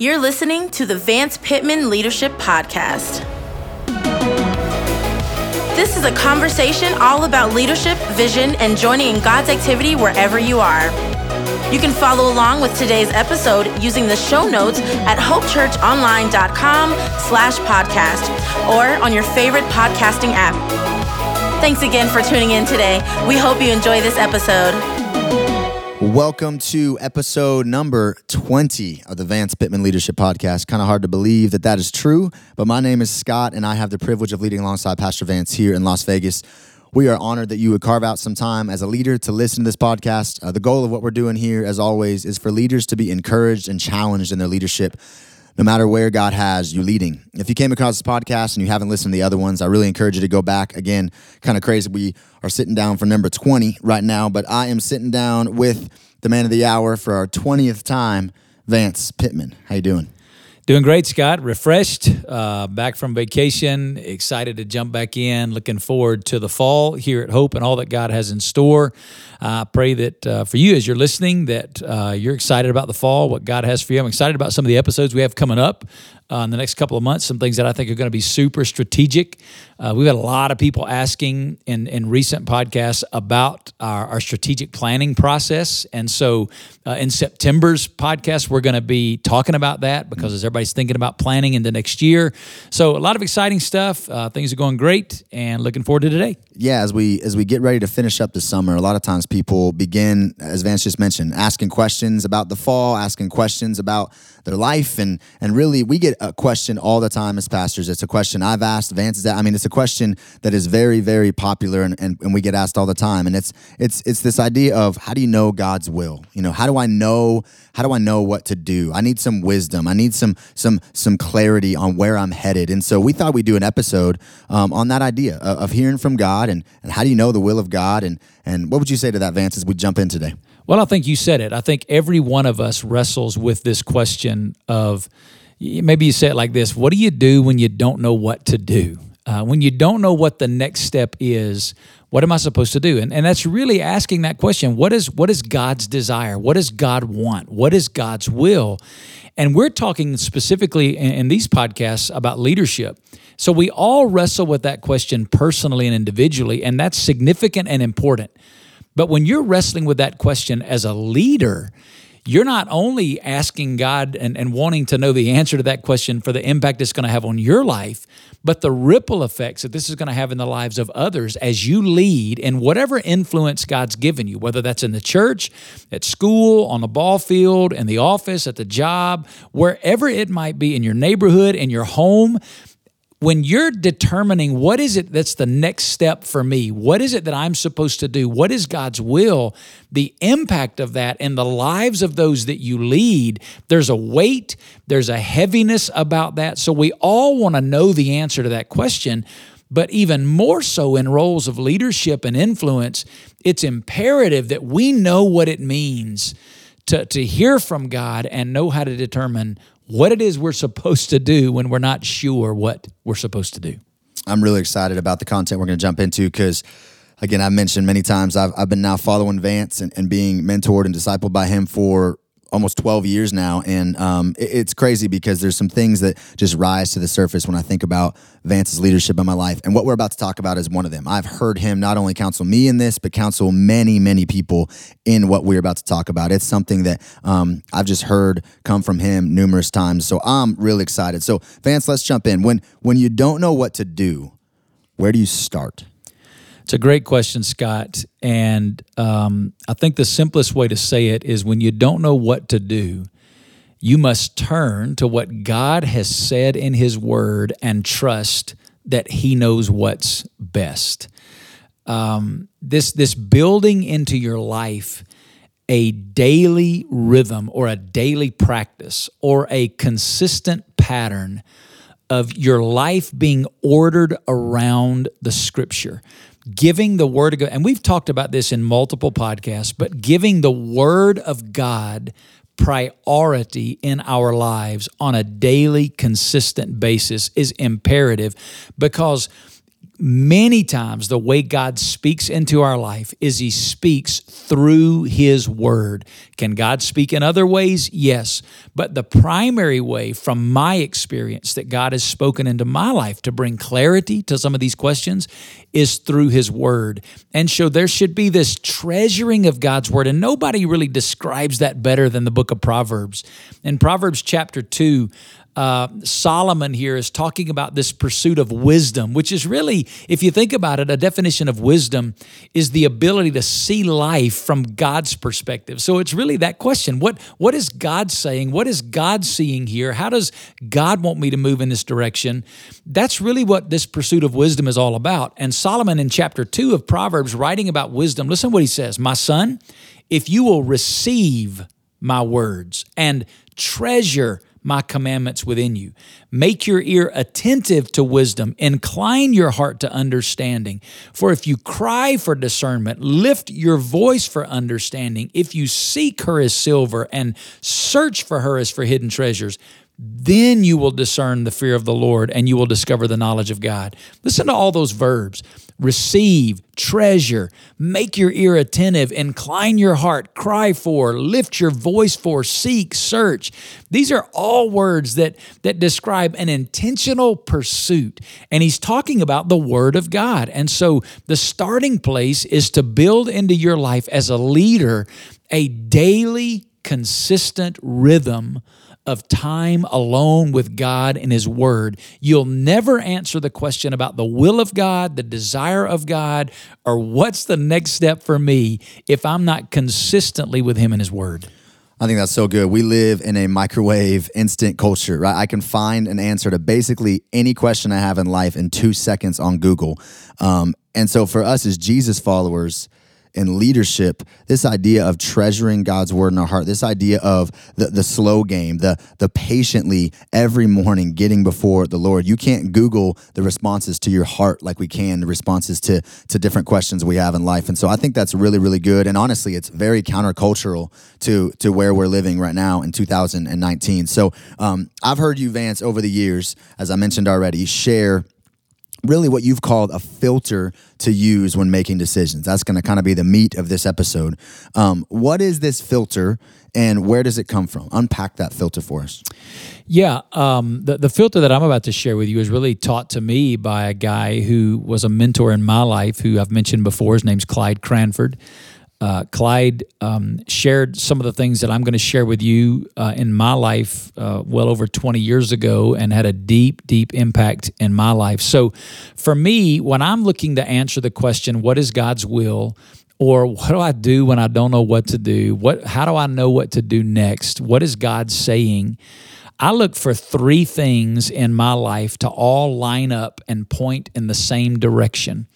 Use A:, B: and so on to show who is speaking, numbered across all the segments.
A: You're listening to the Vance Pitman Leadership Podcast. This is a conversation all about leadership, vision, and joining in God's activity wherever you are. You can follow along with today's episode using the show notes at hopechurchonline.com slash podcast or on your favorite podcasting app. Thanks again for tuning in today. We hope you enjoy this episode.
B: Welcome to episode number 20 of the Vance Pitman Leadership Podcast. Kind of hard to believe that that is true, but my name is Scott, and I have the privilege of leading alongside Pastor Vance here in Las Vegas. We are honored that you would carve out some time as a leader to listen to this podcast. Uh, the goal of what we're doing here, as always, is for leaders to be encouraged and challenged in their leadership no matter where God has you leading. If you came across this podcast and you haven't listened to the other ones, I really encourage you to go back. Again, kind of crazy. We are sitting down for number 20 right now, but I am sitting down with the man of the hour for our 20th time, Vance Pitman. How you doing?
C: Doing great, Scott. Refreshed, uh, back from vacation, excited to jump back in. Looking forward to the fall here at Hope and all that God has in store. I uh, pray that uh, for you as you're listening, that uh, you're excited about the fall, what God has for you. I'm excited about some of the episodes we have coming up uh, in the next couple of months, some things that I think are going to be super strategic. Uh, we've had a lot of people asking in, in recent podcasts about our, our strategic planning process. And so uh, in September's podcast, we're going to be talking about that because as everybody's thinking about planning into next year. So a lot of exciting stuff. Uh, things are going great and looking forward to today.
B: Yeah, as we as we get ready to finish up the summer, a lot of times people begin, as Vance just mentioned, asking questions about the fall, asking questions about their life, and and really we get a question all the time as pastors. It's a question I've asked, Vance is I mean, it's a question that is very, very popular and, and, and we get asked all the time. And it's it's it's this idea of how do you know God's will? You know, how do I know how do I know what to do? I need some wisdom. I need some some some clarity on where I'm headed. And so we thought we'd do an episode um, on that idea of, of hearing from God and and how do you know the will of God and and what would you say to that, Vance, as we jump in today?
C: Well, I think you said it. I think every one of us wrestles with this question of maybe you say it like this What do you do when you don't know what to do? Uh, when you don't know what the next step is, what am I supposed to do? And, and that's really asking that question. What is, what is God's desire? What does God want? What is God's will? And we're talking specifically in, in these podcasts about leadership. So we all wrestle with that question personally and individually, and that's significant and important. But when you're wrestling with that question as a leader, you're not only asking God and, and wanting to know the answer to that question for the impact it's going to have on your life, but the ripple effects that this is going to have in the lives of others as you lead in whatever influence God's given you, whether that's in the church, at school, on the ball field, in the office, at the job, wherever it might be in your neighborhood, in your home when you're determining what is it that's the next step for me, what is it that I'm supposed to do, what is God's will, the impact of that in the lives of those that you lead, there's a weight, there's a heaviness about that. So we all want to know the answer to that question. But even more so in roles of leadership and influence, it's imperative that we know what it means to, to hear from God and know how to determine what it is we're supposed to do when we're not sure what we're supposed to do.
B: I'm really excited about the content we're going to jump into because, again, I've mentioned many times I've, I've been now following Vance and, and being mentored and discipled by him for almost 12 years now and um, it, it's crazy because there's some things that just rise to the surface when i think about vance's leadership in my life and what we're about to talk about is one of them. I've heard him not only counsel me in this but counsel many many people in what we're about to talk about. It's something that um, i've just heard come from him numerous times so i'm really excited. So vance let's jump in. When when you don't know what to do where do you start
C: it's a great question, Scott. And um, I think the simplest way to say it is when you don't know what to do, you must turn to what God has said in His Word and trust that He knows what's best. Um, this, this building into your life a daily rhythm or a daily practice or a consistent pattern of your life being ordered around the scripture giving the word of God, and we've talked about this in multiple podcasts, but giving the word of God priority in our lives on a daily, consistent basis is imperative because many times the way God speaks into our life is He speaks through His Word. Can God speak in other ways? Yes. But the primary way, from my experience, that God has spoken into my life to bring clarity to some of these questions is through His Word. And so there should be this treasuring of God's Word. And nobody really describes that better than the book of Proverbs. In Proverbs chapter 2, uh, Solomon here is talking about this pursuit of wisdom, which is really, if you think about it, a definition of wisdom is the ability to see life from God's perspective. So it's really that question what, what is God saying? What is God seeing here? How does God want me to move in this direction? That's really what this pursuit of wisdom is all about. And Solomon in chapter 2 of Proverbs, writing about wisdom, listen what he says My son, if you will receive my words and treasure my commandments within you. Make your ear attentive to wisdom, incline your heart to understanding. For if you cry for discernment, lift your voice for understanding. If you seek her as silver and search for her as for hidden treasures, then you will discern the fear of the Lord and you will discover the knowledge of God. Listen to all those verbs receive, treasure, make your ear attentive, incline your heart, cry for, lift your voice for, seek, search. These are all words that, that describe an intentional pursuit. And he's talking about the Word of God. And so the starting place is to build into your life as a leader a daily, consistent rhythm of time alone with God and His Word, you'll never answer the question about the will of God, the desire of God, or what's the next step for me if I'm not consistently with Him and His Word.
B: I think that's so good. We live in a microwave instant culture, right? I can find an answer to basically any question I have in life in two seconds on Google. Um, and so for us as Jesus followers, in leadership, this idea of treasuring God's word in our heart, this idea of the, the slow game, the, the patiently every morning getting before the Lord. You can't Google the responses to your heart like we can the responses to, to different questions we have in life. And so I think that's really, really good. And honestly, it's very countercultural to, to where we're living right now in 2019. So um, I've heard you, Vance, over the years, as I mentioned already, share really what you've called a filter to use when making decisions. That's going to kind of be the meat of this episode. Um, what is this filter and where does it come from? Unpack that filter for us.
C: Yeah, um, the, the filter that I'm about to share with you is really taught to me by a guy who was a mentor in my life, who I've mentioned before. His name's Clyde Cranford. Uh, Clyde um, shared some of the things that I'm going to share with you uh, in my life uh, well over 20 years ago and had a deep, deep impact in my life. So, for me, when I'm looking to answer the question, what is God's will? Or what do I do when I don't know what to do? What, how do I know what to do next? What is God saying? I look for three things in my life to all line up and point in the same direction.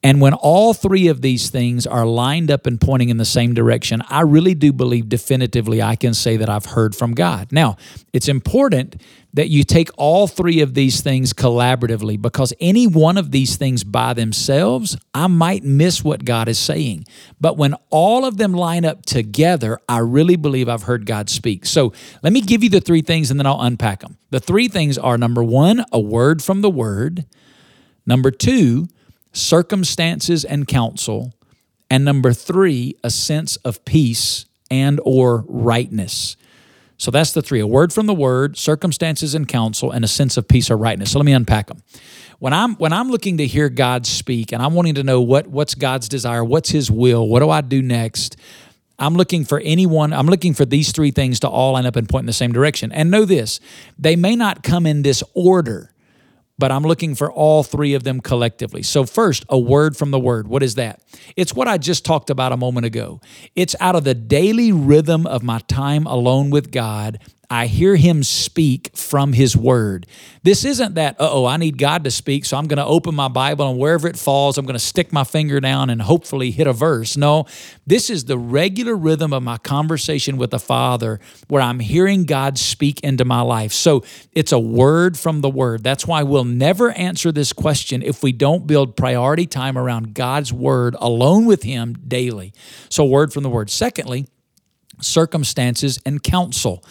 C: And when all three of these things are lined up and pointing in the same direction, I really do believe definitively I can say that I've heard from God. Now, it's important that you take all three of these things collaboratively because any one of these things by themselves, I might miss what God is saying. But when all of them line up together, I really believe I've heard God speak. So let me give you the three things and then I'll unpack them. The three things are number one, a word from the word. Number two, circumstances and counsel, and number 3, a sense of peace and or rightness. So that's the three: a word from the word, circumstances and counsel, and a sense of peace or rightness. So let me unpack them. When I'm when I'm looking to hear God speak and I'm wanting to know what what's God's desire, what's his will, what do I do next? I'm looking for anyone, I'm looking for these three things to all line up and point in the same direction. And know this, they may not come in this order but I'm looking for all three of them collectively. So, first, a word from the word. What is that? It's what I just talked about a moment ago. It's out of the daily rhythm of my time alone with God. I hear him speak from his word. This isn't that, oh, I need God to speak, so I'm going to open my Bible and wherever it falls, I'm going to stick my finger down and hopefully hit a verse. No, this is the regular rhythm of my conversation with the Father where I'm hearing God speak into my life. So it's a word from the word. That's why we'll never answer this question if we don't build priority time around God's word alone with him daily. So, word from the word. Secondly, circumstances and counsel.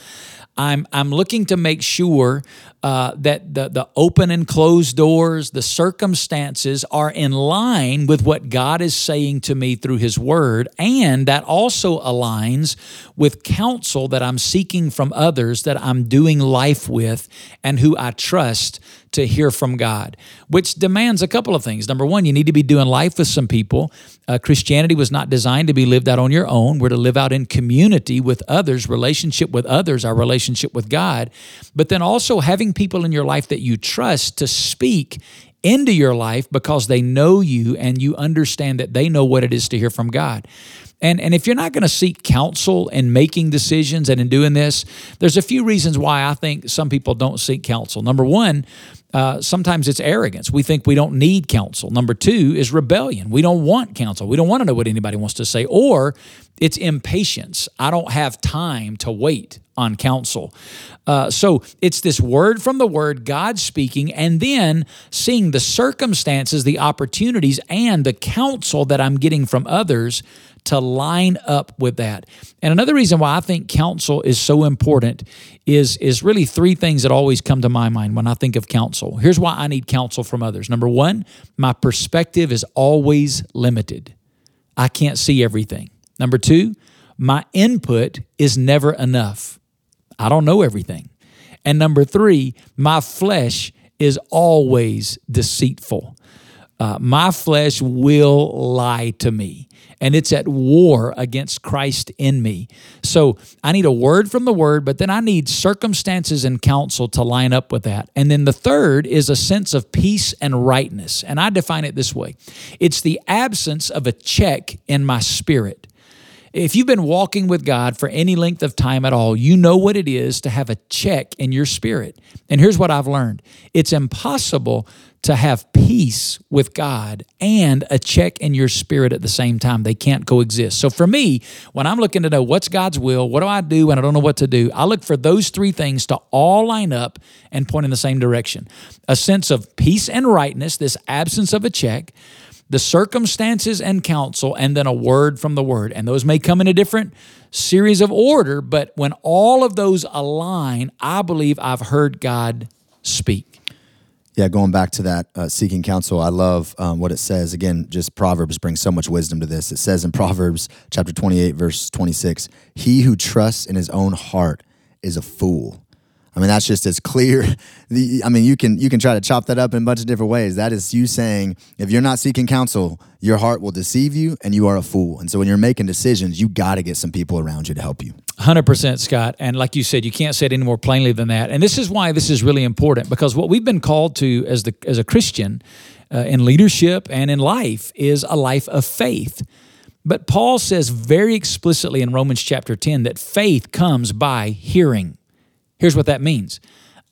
C: I'm I'm looking to make sure uh, that the the open and closed doors, the circumstances are in line with what God is saying to me through His Word, and that also aligns with counsel that I'm seeking from others that I'm doing life with and who I trust to hear from God, which demands a couple of things. Number one, you need to be doing life with some people. Uh, Christianity was not designed to be lived out on your own. We're to live out in community with others, relationship with others, our relationship with God. But then also having people in your life that you trust to speak into your life because they know you and you understand that they know what it is to hear from God. And, and if you're not going to seek counsel in making decisions and in doing this, there's a few reasons why I think some people don't seek counsel. Number one, uh, sometimes it's arrogance. We think we don't need counsel. Number two is rebellion. We don't want counsel. We don't want to know what anybody wants to say. Or it's impatience. I don't have time to wait on counsel. Uh, so it's this word from the word, God speaking, and then seeing the circumstances, the opportunities, and the counsel that I'm getting from others to line up with that. And another reason why I think counsel is so important is, is really three things that always come to my mind when I think of counsel. Here's why I need counsel from others. Number one, my perspective is always limited, I can't see everything. Number two, my input is never enough. I don't know everything. And number three, my flesh is always deceitful. Uh, my flesh will lie to me and it's at war against Christ in me. So I need a word from the word, but then I need circumstances and counsel to line up with that. And then the third is a sense of peace and rightness. And I define it this way it's the absence of a check in my spirit. If you've been walking with God for any length of time at all, you know what it is to have a check in your spirit. And here's what I've learned it's impossible to have peace with God and a check in your spirit at the same time. They can't coexist. So for me, when I'm looking to know what's God's will, what do I do when I don't know what to do, I look for those three things to all line up and point in the same direction a sense of peace and rightness, this absence of a check. The circumstances and counsel, and then a word from the word. And those may come in a different series of order, but when all of those align, I believe I've heard God speak.
B: Yeah, going back to that uh, seeking counsel, I love um, what it says. Again, just Proverbs brings so much wisdom to this. It says in Proverbs chapter 28, verse 26, He who trusts in his own heart is a fool. I mean, that's just as clear. The, I mean, you can you can try to chop that up in a bunch of different ways. That is you saying if you're not seeking counsel, your heart will deceive you, and you are a fool. And so when you're making decisions, you got to get some people around you to help you.
C: Hundred percent, Scott. And like you said, you can't say it any more plainly than that. And this is why this is really important because what we've been called to as the as a Christian uh, in leadership and in life is a life of faith. But Paul says very explicitly in Romans chapter 10 that faith comes by hearing. Here's what that means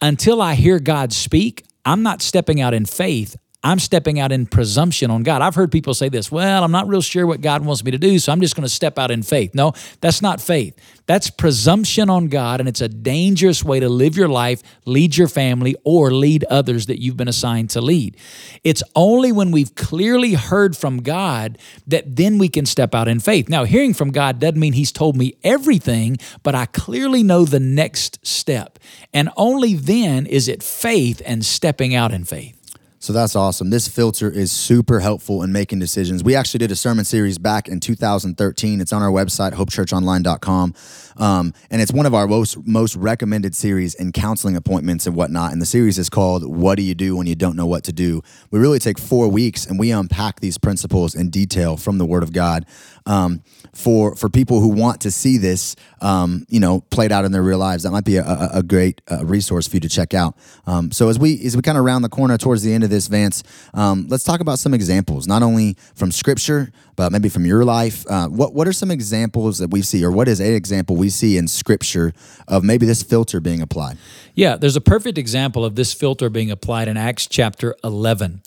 C: until I hear God speak, I'm not stepping out in faith. I'm stepping out in presumption on God. I've heard people say this, well, I'm not real sure what God wants me to do, so I'm just going to step out in faith. No, that's not faith. That's presumption on God, and it's a dangerous way to live your life, lead your family, or lead others that you've been assigned to lead. It's only when we've clearly heard from God that then we can step out in faith. Now, hearing from God doesn't mean He's told me everything, but I clearly know the next step. And only then is it faith and stepping out in faith.
B: So that's awesome. This filter is super helpful in making decisions. We actually did a sermon series back in 2013. It's on our website, hopechurchonline.com. Um, and it's one of our most, most recommended series in counseling appointments and whatnot. And the series is called What Do You Do When You Don't Know What to Do? We really take four weeks and we unpack these principles in detail from the Word of God um, for, for people who want to see this, um, you know, played out in their real lives. That might be a, a, great uh, resource for you to check out. Um, so as we, as we kind of round the corner towards the end of this, Vance, um, let's talk about some examples, not only from Scripture, but maybe from your life. Uh, what what are some examples that we see, or what is a example we see in Scripture of maybe this filter being applied?
C: Yeah, there's a perfect example of this filter being applied in Acts chapter 11.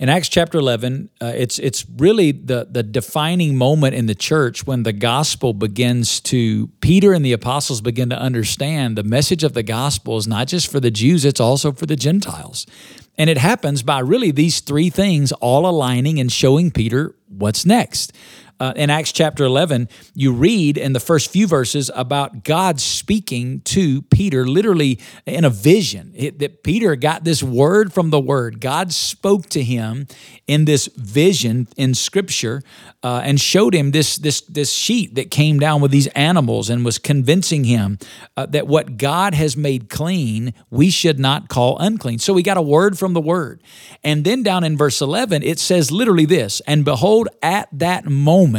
C: In Acts chapter 11, uh, it's, it's really the, the defining moment in the church when the gospel begins to, Peter and the apostles begin to understand the message of the gospel is not just for the Jews, it's also for the Gentiles. And it happens by really these three things all aligning and showing Peter what's next. Uh, in Acts chapter 11, you read in the first few verses about God speaking to Peter, literally in a vision. It, that Peter got this word from the Word. God spoke to him in this vision in Scripture uh, and showed him this this this sheet that came down with these animals and was convincing him uh, that what God has made clean, we should not call unclean. So we got a word from the Word, and then down in verse 11 it says literally this: "And behold, at that moment."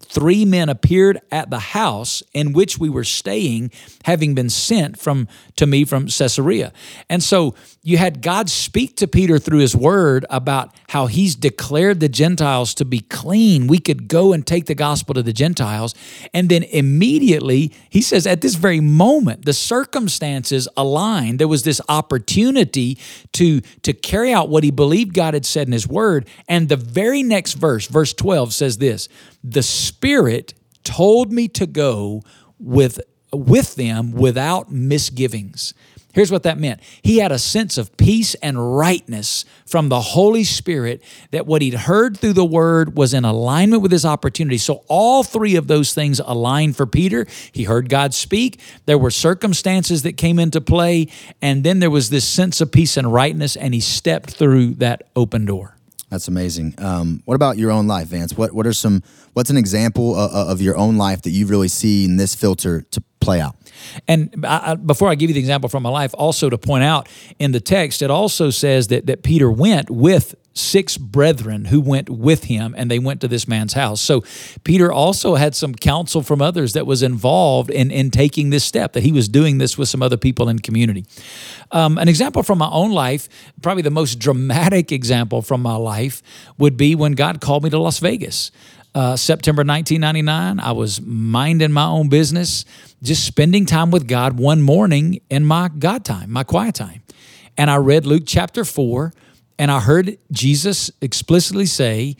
C: Three men appeared at the house in which we were staying, having been sent from to me from Caesarea. And so you had God speak to Peter through his word about how he's declared the Gentiles to be clean. We could go and take the gospel to the Gentiles. And then immediately, he says, at this very moment, the circumstances aligned. There was this opportunity to, to carry out what he believed God had said in his word. And the very next verse, verse 12, says this the Spirit told me to go with, with them without misgivings. Here's what that meant. He had a sense of peace and rightness from the Holy Spirit that what he'd heard through the word was in alignment with his opportunity. So all three of those things aligned for Peter. He heard God speak. There were circumstances that came into play. And then there was this sense of peace and rightness, and he stepped through that open door.
B: That's amazing. Um, what about your own life, Vance? What what are some? What's an example of, of your own life that you've really seen this filter to play out?
C: And I, before I give you the example from my life, also to point out in the text, it also says that that Peter went with six brethren who went with him and they went to this man's house. So Peter also had some counsel from others that was involved in, in taking this step, that he was doing this with some other people in community. Um, an example from my own life, probably the most dramatic example from my life, would be when God called me to Las Vegas. Uh, September 1999, I was minding my own business, just spending time with God one morning in my God time, my quiet time. And I read Luke chapter 4 and I heard Jesus explicitly say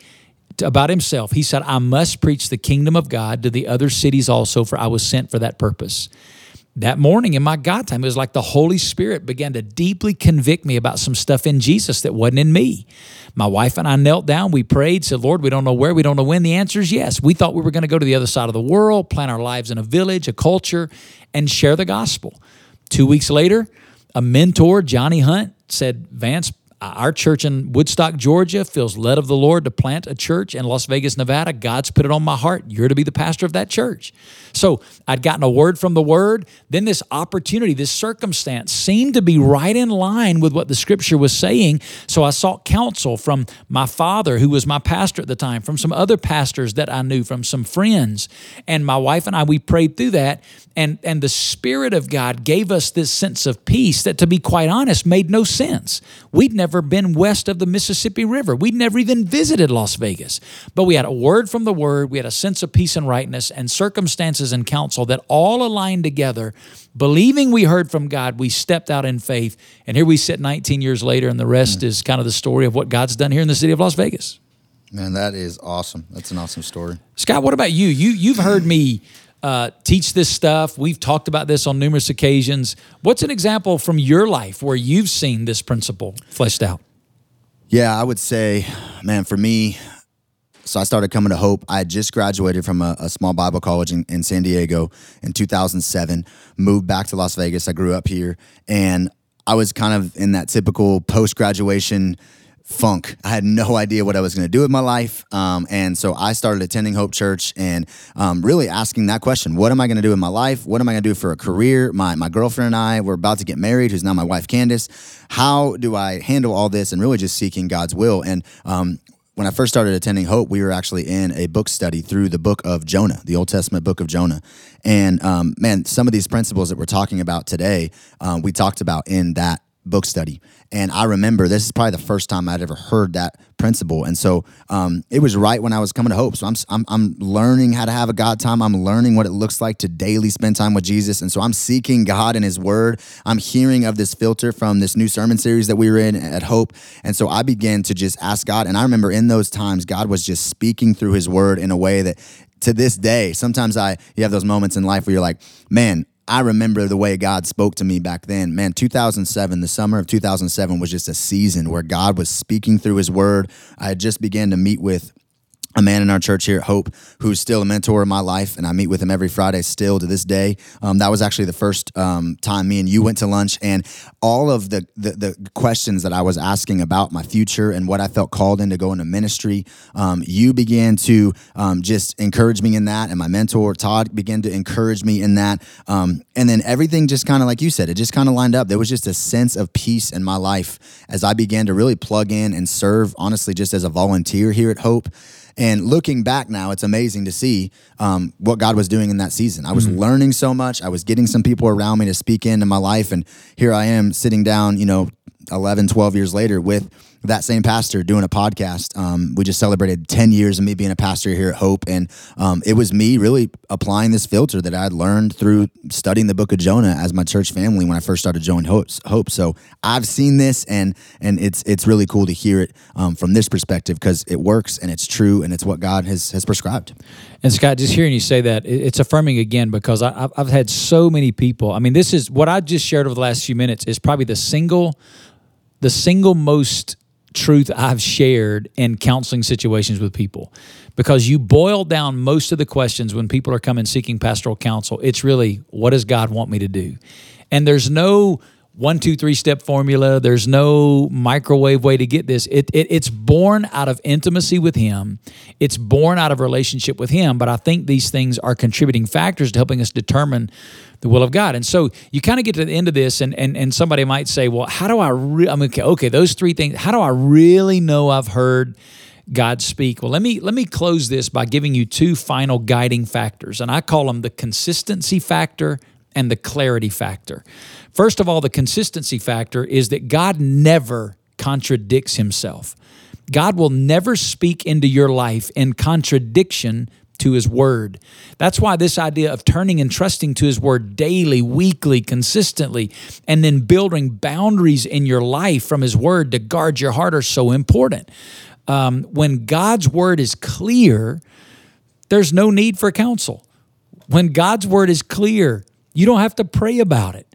C: about himself, He said, I must preach the kingdom of God to the other cities also, for I was sent for that purpose. That morning in my God time, it was like the Holy Spirit began to deeply convict me about some stuff in Jesus that wasn't in me. My wife and I knelt down, we prayed, said, Lord, we don't know where, we don't know when. The answer is yes. We thought we were going to go to the other side of the world, plant our lives in a village, a culture, and share the gospel. Two weeks later, a mentor, Johnny Hunt, said, Vance, uh, our church in Woodstock, Georgia, feels led of the Lord to plant a church in Las Vegas, Nevada. God's put it on my heart. You're to be the pastor of that church. So I'd gotten a word from the word. Then this opportunity, this circumstance seemed to be right in line with what the scripture was saying. So I sought counsel from my father, who was my pastor at the time, from some other pastors that I knew, from some friends. And my wife and I, we prayed through that. And, and the Spirit of God gave us this sense of peace that, to be quite honest, made no sense. We'd never been west of the Mississippi River. We'd never even visited Las Vegas. But we had a word from the Word, we had a sense of peace and rightness, and circumstances and counsel that all aligned together. Believing we heard from God, we stepped out in faith. And here we sit 19 years later, and the rest mm. is kind of the story of what God's done here in the city of Las Vegas.
B: Man, that is awesome. That's an awesome story.
C: Scott, what about you? You you've heard me uh, teach this stuff. We've talked about this on numerous occasions. What's an example from your life where you've seen this principle fleshed out?
B: Yeah, I would say, man, for me, so I started coming to Hope. I had just graduated from a, a small Bible college in, in San Diego in 2007, moved back to Las Vegas. I grew up here, and I was kind of in that typical post graduation funk. I had no idea what I was going to do with my life. Um, and so I started attending Hope Church and um, really asking that question What am I going to do in my life? What am I going to do for a career? My, my girlfriend and I were about to get married, who's now my wife, Candace. How do I handle all this and really just seeking God's will? And um, when I first started attending Hope, we were actually in a book study through the book of Jonah, the Old Testament book of Jonah. And um, man, some of these principles that we're talking about today, um, we talked about in that book study. And I remember this is probably the first time I'd ever heard that principle. And so um, it was right when I was coming to Hope. So I'm, I'm, I'm learning how to have a God time. I'm learning what it looks like to daily spend time with Jesus. And so I'm seeking God and His Word. I'm hearing of this filter from this new sermon series that we were in at Hope. And so I began to just ask God. And I remember in those times, God was just speaking through His Word in a way that to this day, sometimes I you have those moments in life where you're like, man, I remember the way God spoke to me back then. Man, 2007, the summer of 2007 was just a season where God was speaking through his word. I had just began to meet with a man in our church here at Hope who's still a mentor in my life, and I meet with him every Friday still to this day. Um, that was actually the first um, time me and you went to lunch, and all of the, the, the questions that I was asking about my future and what I felt called in to go into ministry, um, you began to um, just encourage me in that, and my mentor Todd began to encourage me in that, um, and then everything just kind of like you said, it just kind of lined up. There was just a sense of peace in my life as I began to really plug in and serve, honestly, just as a volunteer here at Hope. And looking back now, it's amazing to see um, what God was doing in that season. I was mm-hmm. learning so much. I was getting some people around me to speak into my life. And here I am sitting down, you know, 11, 12 years later with that same pastor doing a podcast. Um, we just celebrated 10 years of me being a pastor here at Hope. And um, it was me really applying this filter that I'd learned through studying the book of Jonah as my church family when I first started joining Hope. So I've seen this and and it's it's really cool to hear it um, from this perspective because it works and it's true and it's what God has, has prescribed.
C: And Scott, just hearing you say that, it's affirming again because I, I've had so many people. I mean, this is what I just shared over the last few minutes is probably the single, the single most truth I've shared in counseling situations with people. Because you boil down most of the questions when people are coming seeking pastoral counsel, it's really, what does God want me to do? And there's no one, two, three step formula. There's no microwave way to get this. It, it, it's born out of intimacy with Him. It's born out of relationship with Him. But I think these things are contributing factors to helping us determine the will of God. And so you kind of get to the end of this, and and, and somebody might say, well, how do I? Re-? I mean, okay, okay, those three things. How do I really know I've heard? God speak. Well, let me let me close this by giving you two final guiding factors, and I call them the consistency factor and the clarity factor. First of all, the consistency factor is that God never contradicts himself. God will never speak into your life in contradiction to his word. That's why this idea of turning and trusting to his word daily, weekly, consistently, and then building boundaries in your life from his word to guard your heart are so important. Um, when God's word is clear, there's no need for counsel. When God's word is clear, you don't have to pray about it.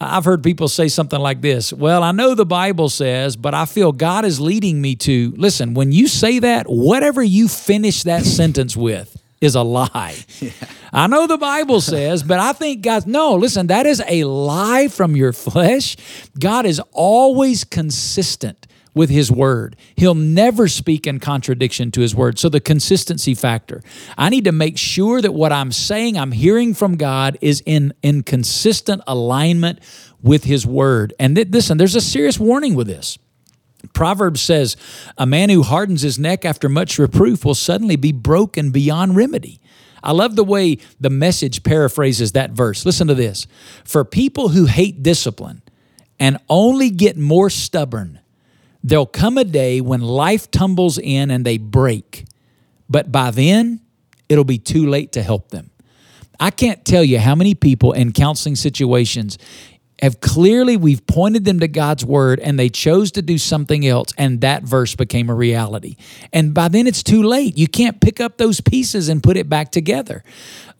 C: I've heard people say something like this Well, I know the Bible says, but I feel God is leading me to. Listen, when you say that, whatever you finish that sentence with is a lie. Yeah. I know the Bible says, but I think God, no, listen, that is a lie from your flesh. God is always consistent with his word. He'll never speak in contradiction to his word. So the consistency factor. I need to make sure that what I'm saying, I'm hearing from God is in in consistent alignment with his word. And th- listen, there's a serious warning with this. Proverbs says, A man who hardens his neck after much reproof will suddenly be broken beyond remedy. I love the way the message paraphrases that verse. Listen to this. For people who hate discipline and only get more stubborn, There'll come a day when life tumbles in and they break, but by then, it'll be too late to help them. I can't tell you how many people in counseling situations have clearly we've pointed them to God's word and they chose to do something else and that verse became a reality. And by then it's too late. You can't pick up those pieces and put it back together.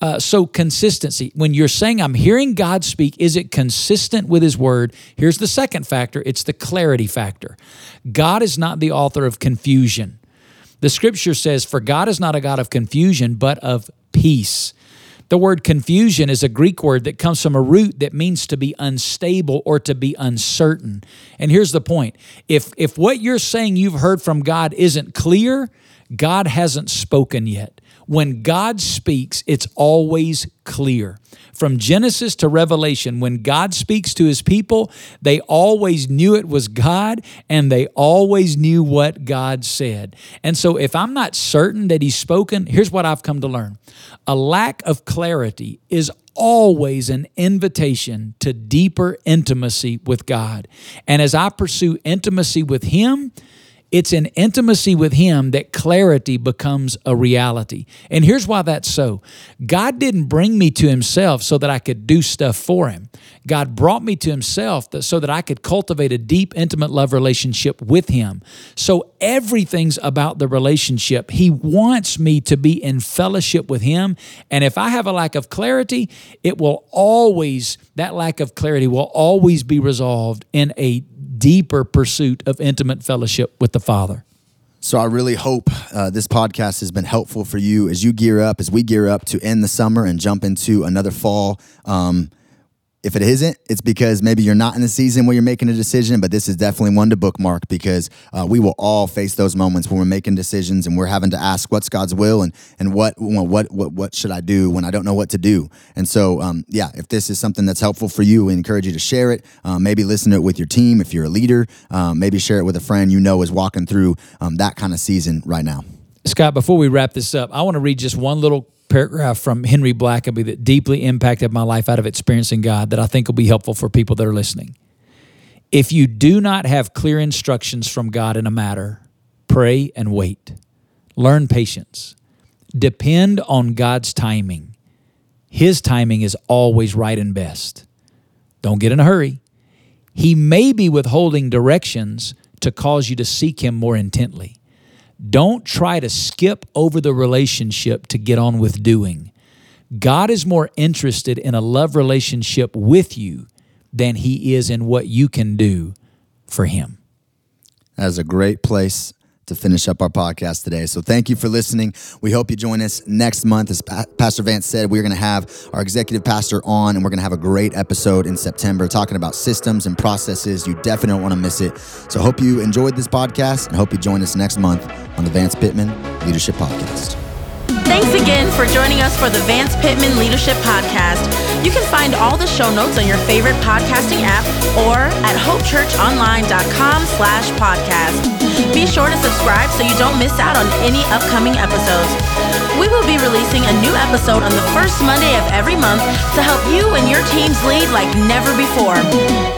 C: Uh, so consistency. When you're saying I'm hearing God speak, is it consistent with his word? Here's the second factor, it's the clarity factor. God is not the author of confusion. The scripture says, For God is not a God of confusion, but of peace. The word confusion is a Greek word that comes from a root that means to be unstable or to be uncertain. And here's the point if, if what you're saying you've heard from God isn't clear, God hasn't spoken yet. When God speaks, it's always clear. From Genesis to Revelation, when God speaks to his people, they always knew it was God and they always knew what God said. And so, if I'm not certain that he's spoken, here's what I've come to learn a lack of clarity is always an invitation to deeper intimacy with God. And as I pursue intimacy with Him, it's in intimacy with Him that clarity becomes a reality. And here's why that's so God didn't bring me to Himself so that I could do stuff for Him. God brought me to Himself so that I could cultivate a deep, intimate love relationship with Him. So everything's about the relationship. He wants me to be in fellowship with Him. And if I have a lack of clarity, it will always, that lack of clarity will always be resolved in a deeper pursuit of intimate fellowship with the Father.
B: So I really hope uh, this podcast has been helpful for you as you gear up, as we gear up to end the summer and jump into another fall. Um, if it isn't, it's because maybe you're not in the season where you're making a decision, but this is definitely one to bookmark because uh, we will all face those moments when we're making decisions and we're having to ask what's God's will and and what what what what should I do when I don't know what to do. And so, um, yeah, if this is something that's helpful for you, we encourage you to share it. Um, maybe listen to it with your team if you're a leader. Um, maybe share it with a friend you know is walking through um, that kind of season right now.
C: Scott, before we wrap this up, I want to read just one little paragraph from Henry Blackaby that deeply impacted my life out of experiencing God that I think will be helpful for people that are listening. If you do not have clear instructions from God in a matter, pray and wait. Learn patience. Depend on God's timing. His timing is always right and best. Don't get in a hurry. He may be withholding directions to cause you to seek Him more intently. Don't try to skip over the relationship to get on with doing. God is more interested in a love relationship with you than he is in what you can do for him.
B: That is a great place to finish up our podcast today. So thank you for listening. We hope you join us next month. As Pastor Vance said, we're going to have our executive pastor on and we're going to have a great episode in September talking about systems and processes. You definitely don't want to miss it. So hope you enjoyed this podcast and hope you join us next month on the Vance Pitman Leadership Podcast.
A: Thanks again for joining us for the Vance Pitman Leadership Podcast. You can find all the show notes on your favorite podcasting app or at hopechurchonline.com slash podcast. Be sure to subscribe so you don't miss out on any upcoming episodes. We will be releasing a new episode on the first Monday of every month to help you and your teams lead like never before.